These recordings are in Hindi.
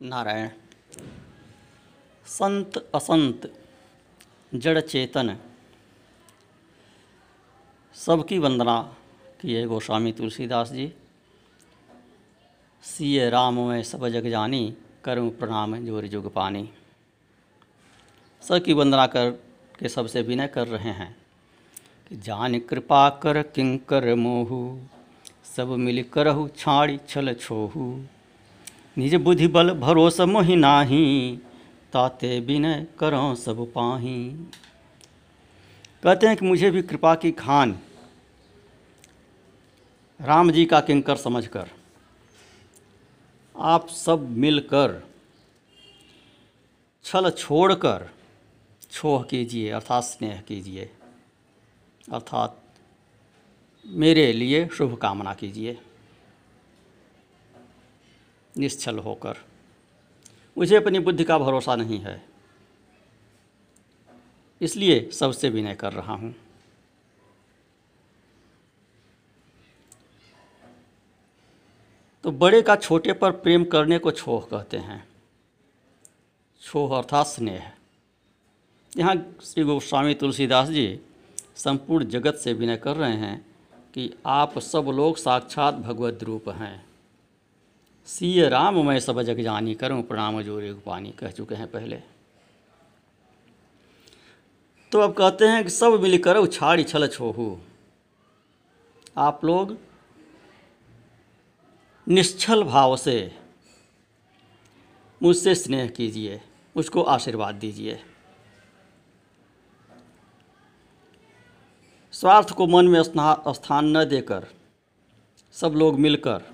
नारायण। संत असंत, जड़ चेतन। सबकी वंदना किए गोस्वामी तुलसीदास जी। सिय राम में सब जग जानी करूँ प्रणाम ज़ोर जुग पानी। सबकी वंदना कर के सबसे विनय कर रहे हैं कि जान कृपा कर किंकर मोहू, सब मिल करहु छाड़ी छल छोहू। निज बुद्धि बल भरोस मोहि नाही, ताते विनय करो सब पाही। कहते हैं कि मुझे भी कृपा की खान राम जी का किंकर समझकर, आप सब मिलकर छल छोड़कर छोह कीजिए, अर्थात स्नेह कीजिए, अर्थात मेरे लिए शुभकामना कीजिए। निश्चल होकर। मुझे अपनी बुद्धि का भरोसा नहीं है। इसलिए सबसे विनय कर रहा हूँ। तो बड़े का छोटे पर प्रेम करने को छोह कहते हैं। छोह अर्थात स्नेह। यहाँ श्री गोस्वामी तुलसीदास जी संपूर्ण जगत से विनय कर रहे हैं कि आप सब लोग साक्षात भगवत रूप हैं। सीय राम, मैं सब जग जानी करूँ, प्रणाम जोरे पानी, कह चुके हैं पहले। तो अब कहते हैं कि सब मिलकर उछाड़ी छल छोहू आप लोग निश्चल भाव से मुझसे स्नेह कीजिए, मुझको आशीर्वाद दीजिए। स्वार्थ को मन में स्थान न देकर सब लोग मिलकर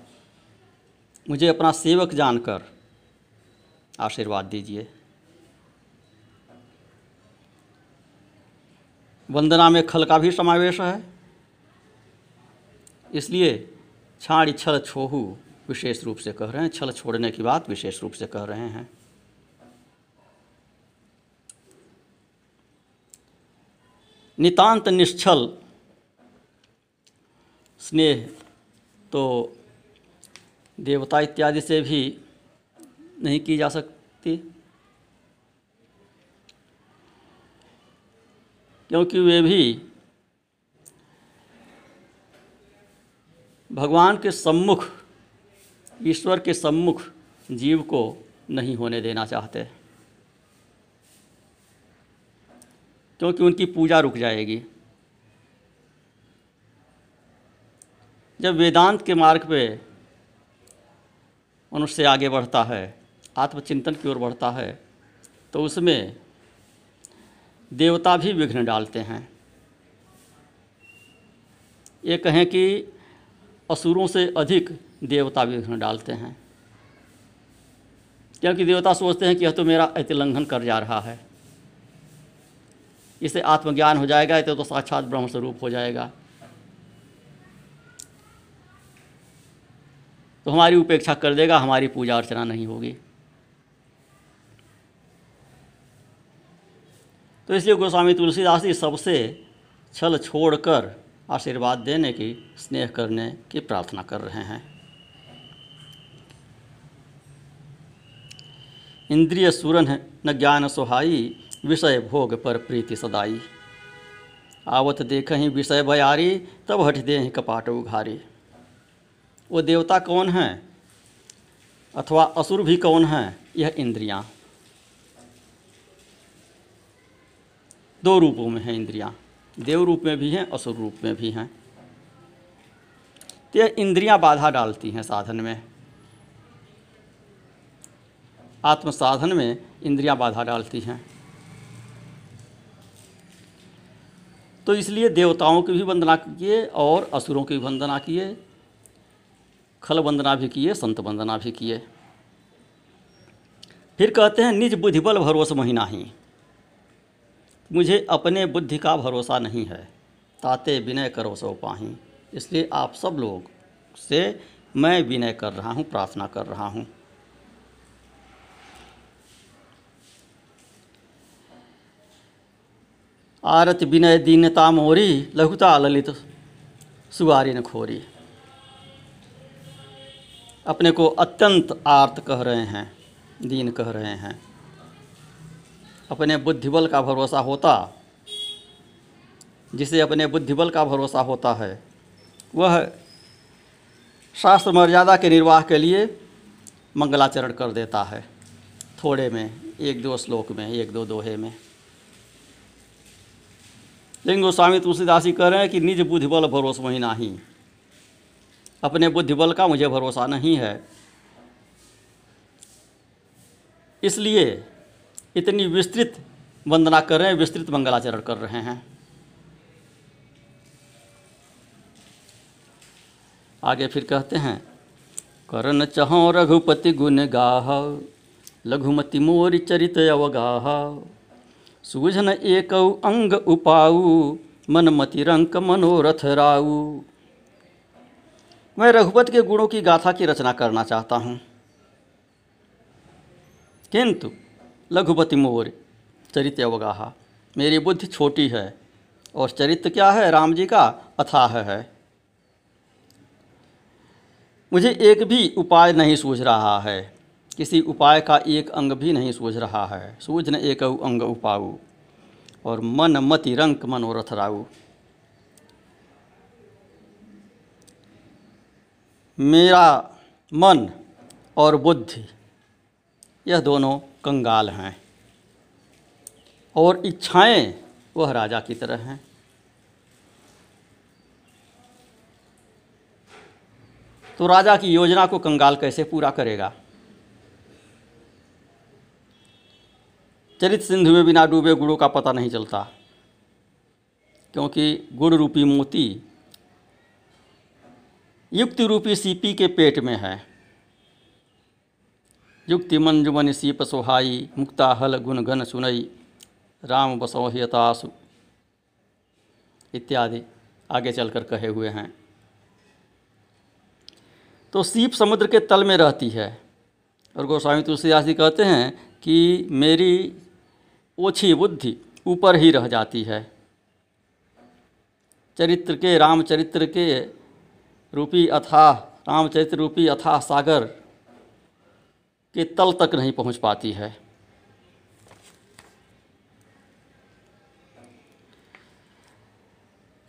मुझे अपना सेवक जानकर आशीर्वाद दीजिए। वंदना में खल का भी समावेश है। इसलिए छाड़ी छल छोहू विशेष रूप से कह रहे हैं। छल छोड़ने की बात विशेष रूप से कह रहे हैं। नितांत निश्चल स्नेह तो देवता इत्यादि से भी नहीं की जा सकती। क्योंकि वे भी भगवान के सम्मुख, ईश्वर के सम्मुख जीव को नहीं होने देना चाहते। क्योंकि उनकी पूजा रुक जाएगी। जब वेदांत के मार्ग पे मनुष्य आगे बढ़ता है आत्मचिंतन की ओर बढ़ता है तो उसमें देवता भी विघ्न डालते हैं। ये कहें कि असुरों से अधिक देवता विघ्न डालते हैं। क्योंकि देवता सोचते हैं कि यह तो मेरा अतिलंघन कर जा रहा है। इसे आत्मज्ञान हो जाएगा तो, तो साक्षात ब्रह्म स्वरूप हो जाएगा। तो हमारी उपेक्षा कर देगा, हमारी पूजा अर्चना नहीं होगी। तो इसलिए गोस्वामी तुलसीदास जी सबसे छल छोड़कर आशीर्वाद देने की, स्नेह करने की प्रार्थना कर रहे हैं। इंद्रिय सूरन न ज्ञान सुहाई, विषय भोग पर प्रीति सदाई। आवत देख ही विषय बयारी तब हट दे कपाट उघारी। वो देवता कौन हैं? अथवा असुर भी कौन हैं? यह इंद्रियाँ। दो रूपों में हैं इंद्रियाँ। देव रूप में भी हैं, असुर रूप में भी हैं। तो यह इंद्रियाँ बाधा डालती हैं साधन में। आत्म साधन में इंद्रियाँ बाधा डालती हैं। तो इसलिए देवताओं की भी वंदना किए और असुरों की भी वंदना किए। खल वंदना भी किए, संत वंदना भी किए। फिर कहते हैं, निज बुद्धि बल भरोस महीना ही मुझे अपने बुद्धि का भरोसा नहीं है, ताते विनय करो सो पाही। इसलिए आप सब लोग से मैं विनय कर रहा हूँ, प्रार्थना कर रहा हूँ। आरत विनय दीनता मोरी लघुता ललित सुवारी न खोरी। अपने को अत्यंत आर्त कह रहे हैं, दीन कह रहे हैं। अपने बुद्धिबल का भरोसा होता, जिसे अपने बुद्धिबल का भरोसा होता है, वह शास्त्र मर्यादा के निर्वाह के लिए मंगलाचरण कर देता है। थोड़े में, एक दो श्लोक में, एक दो दोहे में। लेकिन गोस्वामी तुलसीदास जी कह रहे हैं कि निज बुद्धिबल भरोसा वही नहीं। अपने बुद्धिबल का मुझे भरोसा नहीं है। इसलिए इतनी विस्तृत वंदना कर रहे हैं, विस्तृत मंगलाचरण कर रहे हैं। आगे फिर कहते हैं, करण चहो रघुपति गुण गाह, लघुमति मोर चरित अवगाह। सूझन एक अंग उपाऊ, मनमति रंक मनोरथ राऊ। मैं रघुपत के गुणों की गाथा की रचना करना चाहता हूँ। किंतु, लघुपति मोर चरित्र अवगाहा, मेरी बुद्धि छोटी है, और चरित्र क्या है, राम जी का अथाह है। मुझे एक भी उपाय नहीं सूझ रहा है, किसी उपाय का एक अंग भी नहीं सूझ रहा है। सूझ न एक अंग उपाऊ, और मन मति रंक मनोरथ राऊ। मेरा मन और बुद्धि, यह दोनों कंगाल हैं। और इच्छाएँ वह राजा की तरह हैं। तो राजा की योजना को कंगाल कैसे पूरा करेगा? चरित सिंधु में बिना डूबे गुड़ों का पता नहीं चलता, क्योंकि गुड़ रूपी मोती युक्ति रूपी सीपी के पेट में है। युक्ति मंजुमन सीप सोहाई, मुक्ता हल गुण घन सुनई, राम बसोहियतासु इत्यादि आगे चलकर कहे हुए हैं। तो सीप समुद्र के तल में रहती है। और गोस्वामी तुलसीदास जी कहते हैं कि मेरी ओछी बुद्धि ऊपर ही रह जाती है। चरित्र के, रामचरित्र के रूपी अथाह रामचरित्र रूपी अथाह सागर के तल तक नहीं पहुँच पाती है।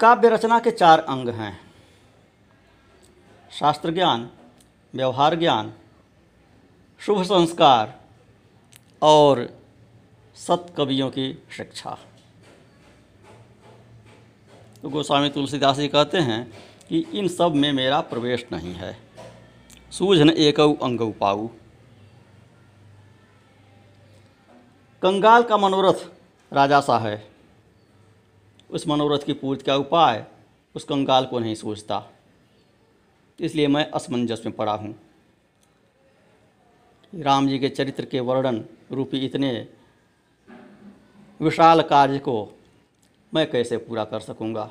काव्य रचना के चार अंग हैं। शास्त्र ज्ञान, व्यवहार ज्ञान, शुभ संस्कार और सत कवियों की शिक्षा। तो गोस्वामी तुलसीदास जी कहते हैं कि इन सब में मेरा प्रवेश नहीं है। सूझन एक अंग उपाऊ कंगाल का मनोरथ राजा सा है। उस मनोरथ की पूर्ति का उपाय उस कंगाल को नहीं सूझता। इसलिए मैं असमंजस में पड़ा हूँ। राम जी के चरित्र के वर्णन रूपी इतने विशाल कार्य को मैं कैसे पूरा कर सकूँगा?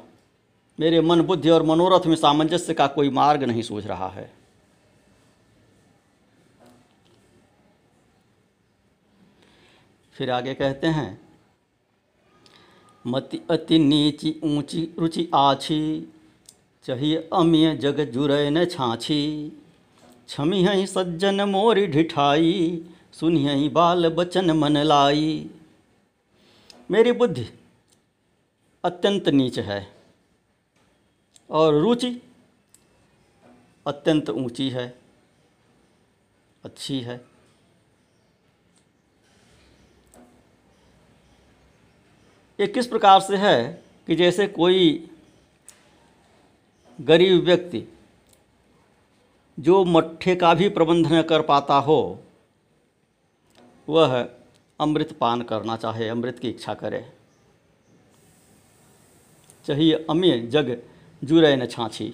मेरे मन बुद्धि और मनोरथ में सामंजस्य का कोई मार्ग नहीं सूझ रहा है। फिर आगे कहते हैं, मति अति नीची ऊँची रुचि आछी, चाहिए अमिय जग जुरय न छाछी। छमी हई सज्जन मोरी ढिठाई सुनियही बाल बचन मन लाई। मेरी बुद्धि अत्यंत नीच है। और रुचि अत्यंत ऊँची है, अच्छी है। ये किस प्रकार से है कि जैसे कोई गरीब व्यक्ति जो मट्ठे का भी प्रबंध न कर पाता हो, वह अमृत पान करना चाहे, अमृत की इच्छा करे। चाहिए अम्य जग जुरे न छाछी।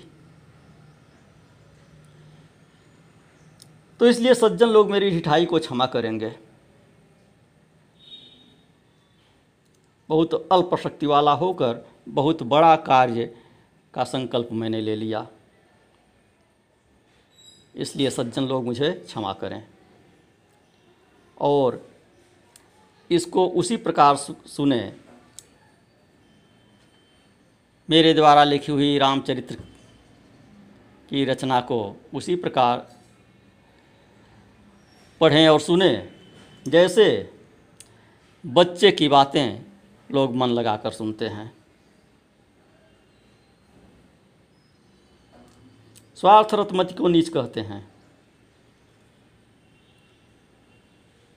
तो इसलिए सज्जन लोग मेरी ढिठाई को क्षमा करेंगे। बहुत अल्प शक्ति वाला होकर बहुत बड़ा कार्य का संकल्प मैंने ले लिया। इसलिए सज्जन लोग मुझे क्षमा करें। और इसको उसी प्रकार सुने मेरे द्वारा लिखी हुई रामचरित्र की रचना को उसी प्रकार पढ़ें और सुने। जैसे बच्चे की बातें लोग मन लगाकर सुनते हैं। स्वार्थ रतमति को नीच कहते हैं।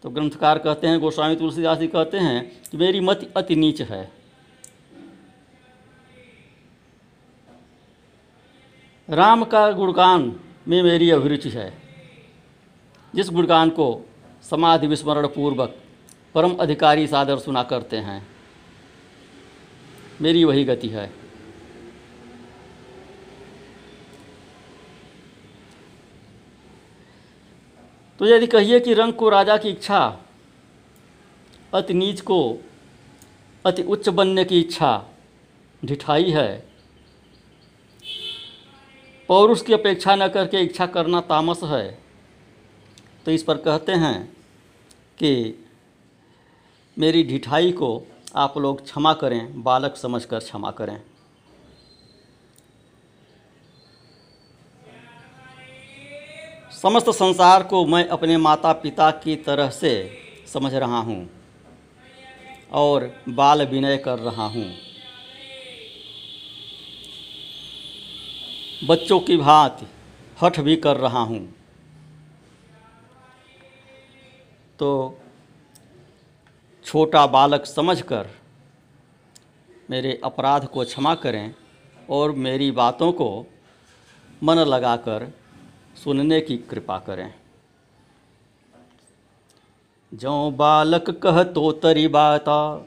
तो ग्रंथकार कहते हैं, गोस्वामी तुलसीदास जी कहते हैं कि मेरी मति अति नीच है। राम का गुणगान में मेरी अभिरुचि है। जिस गुणगान को समाधि विस्मरण पूर्वक परम अधिकारी सादर सुना करते हैं, मेरी वही गति है। तो यदि कहिए कि रंग को राजा की इच्छा, अति नीच को अति उच्च बनने की इच्छा, ढिठाई है पौरुष की अपेक्षा न करके इच्छा करना तामस है। तो इस पर कहते हैं कि मेरी ढिठाई को आप लोग क्षमा करें, बालक समझकर क्षमा करें। समस्त संसार को मैं अपने माता पिता की तरह से समझ रहा हूँ और बाल विनय कर रहा हूँ। बच्चों की भांति हठ भी कर रहा हूँ। तो छोटा बालक समझकर मेरे अपराध को क्षमा करें और मेरी बातों को मन लगाकर सुनने की कृपा करें। जो बालक कह तो तरी बाता,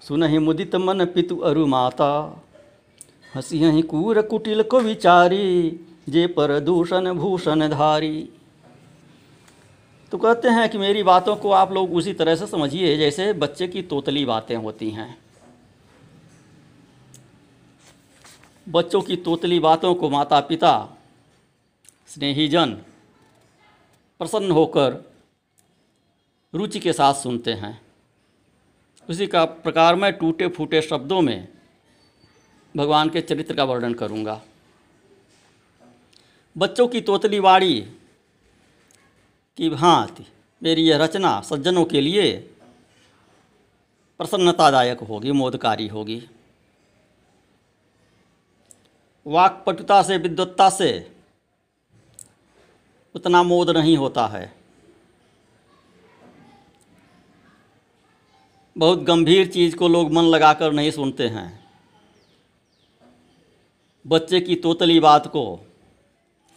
सुनहि मुदित मन पितु अरु माता। हसी कूर कुटिल को विचारी जे पर दूषण भूषण धारी। तो कहते हैं कि मेरी बातों को आप लोग उसी तरह से समझिए, जैसे बच्चे की तोतली बातें होती हैं। बच्चों की तोतली बातों को माता पिता स्नेहीजन, प्रसन्न होकर रुचि के साथ सुनते हैं। उसी का प्रकार में टूटे फूटे शब्दों में भगवान के चरित्र का वर्णन करूँगा। बच्चों की तोतली वाड़ी की भांति मेरी यह रचना सज्जनों के लिए प्रसन्नतादायक होगी, मोदकारी होगी। वाक्पटुता से, विद्वत्ता से उतना मोद नहीं होता है। बहुत गंभीर चीज़ को लोग मन लगाकर नहीं सुनते हैं। बच्चे की तोतली बात को,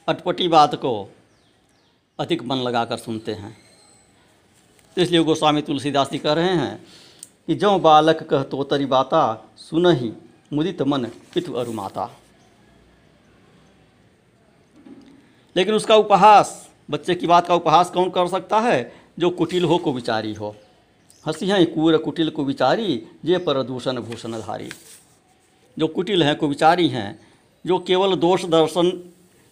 अटपटी बात को अधिक मन लगाकर सुनते हैं। तो इसलिए गोस्वामी तुलसीदास जी कह रहे हैं कि जो बालक कह तोतरी बाता सुन ही मुदित मन पितु अरुमाता लेकिन उसका उपहास, बच्चे की बात का उपहास कौन कर सकता है? जो कुटिल हो को विचारी हो। हँसी हैं, कूर कुटिल को विचारी ये पर दूषण भूषण धारी। जो कुटिल हैं, को विचारी हैं जो केवल दोष दर्शन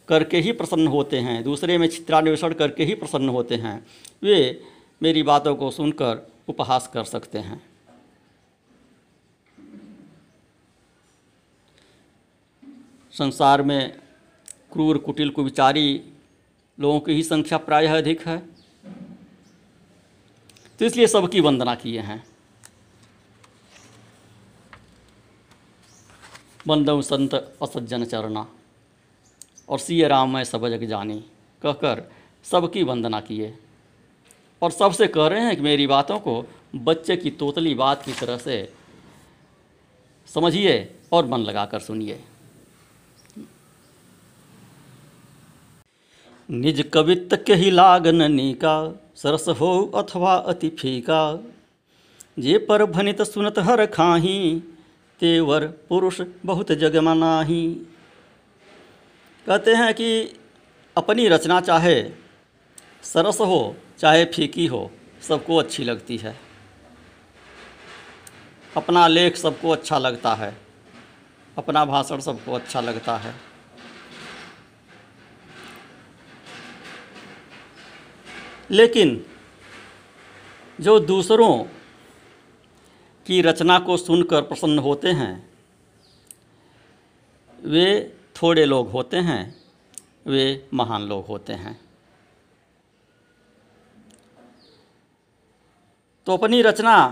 करके ही प्रसन्न होते हैं, दूसरे में चित्रान्वेषण करके ही प्रसन्न होते हैं, वे मेरी बातों को सुनकर उपहास कर सकते हैं। संसार में क्रूर, कुटिल, कुविचारी लोगों की ही संख्या प्रायः अधिक है तो इसलिए सबकी वंदना किए हैं। बंदव संत असज्जन चरणा और सी राम मैं सब जग जानी, कहकर सबकी वंदना किए। और सबसे कह रहे हैं कि मेरी बातों को बच्चे की तोतली बात की तरह से समझिए और मन लगाकर सुनिए। निज कवित्त के ही लागन नीका, सरस हो अथवा अति फीका, जे पर भनित सुनत हर खाही तेवर पुरुष बहुत जग मनाही। कहते हैं कि अपनी रचना चाहे सरस हो, चाहे फीकी हो, सबको अच्छी लगती है। अपना लेख सबको अच्छा लगता है, अपना भाषण सबको अच्छा लगता है। लेकिन जो दूसरों की रचना को सुनकर प्रसन्न होते हैं। वे थोड़े लोग होते हैं, वे महान लोग होते हैं। तो अपनी रचना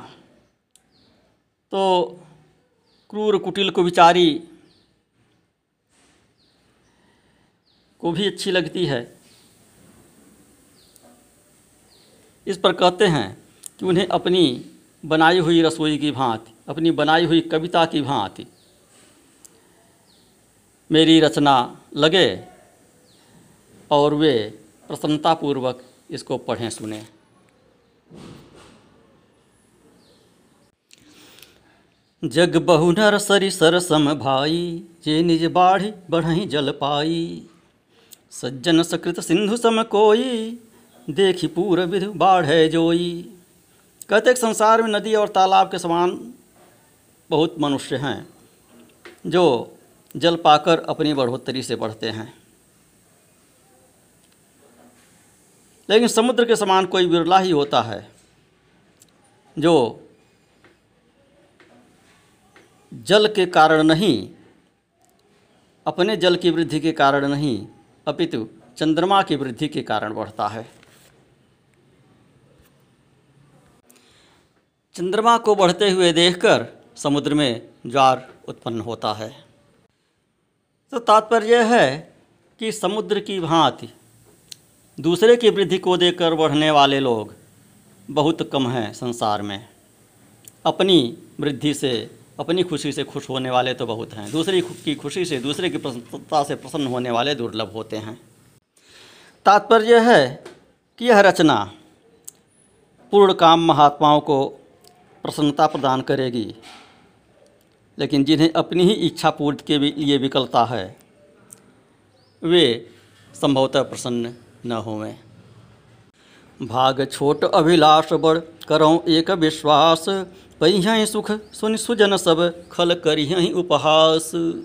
तो क्रूर कुटिल को विचारी को भी अच्छी लगती है। इस पर कहते हैं कि उन्हें अपनी बनाई हुई रसोई की भांति, अपनी बनाई हुई कविता की भांति। मेरी रचना लगे और वे प्रसन्नतापूर्वक इसको पढ़ें, सुने। जग बहु नर सरि सम भाई, जे निज बाढ़ी बढ़ही जल पाई। सज्जन सकृत सिंधु सम कोई, देखी पूर विधु बाढ़ जोई। कहते हैं संसार में नदी और तालाब के समान बहुत मनुष्य हैं, जो जल पाकर अपनी बढ़ोतरी से बढ़ते हैं। लेकिन समुद्र के समान कोई बिरला ही होता है, जो जल के कारण नहीं, अपने जल की वृद्धि के कारण नहीं, अपितु चंद्रमा की वृद्धि के कारण बढ़ता है। चंद्रमा को बढ़ते हुए देखकर समुद्र में ज्वार उत्पन्न होता है। तो तात्पर्य यह है कि समुद्र की भांति दूसरे की वृद्धि को देखकर बढ़ने वाले लोग बहुत कम हैं संसार में। अपनी वृद्धि से, अपनी खुशी से खुश होने वाले तो बहुत हैं। दूसरी की खुशी से, दूसरे की प्रसन्नता से प्रसन्न होने वाले दुर्लभ होते हैं। तात्पर्य है कि यह रचना पूर्ण काम महात्माओं को प्रसन्नता प्रदान करेगी। लेकिन जिन्हें अपनी ही इच्छा पूर्ति के लिए विकलता है, वे संभवतः प्रसन्न न होवें। भाग छोट अभिलाष बड़ करो एक विश्वास पहियँ सुख सुन सुजन सब, खल करियँ उपहास।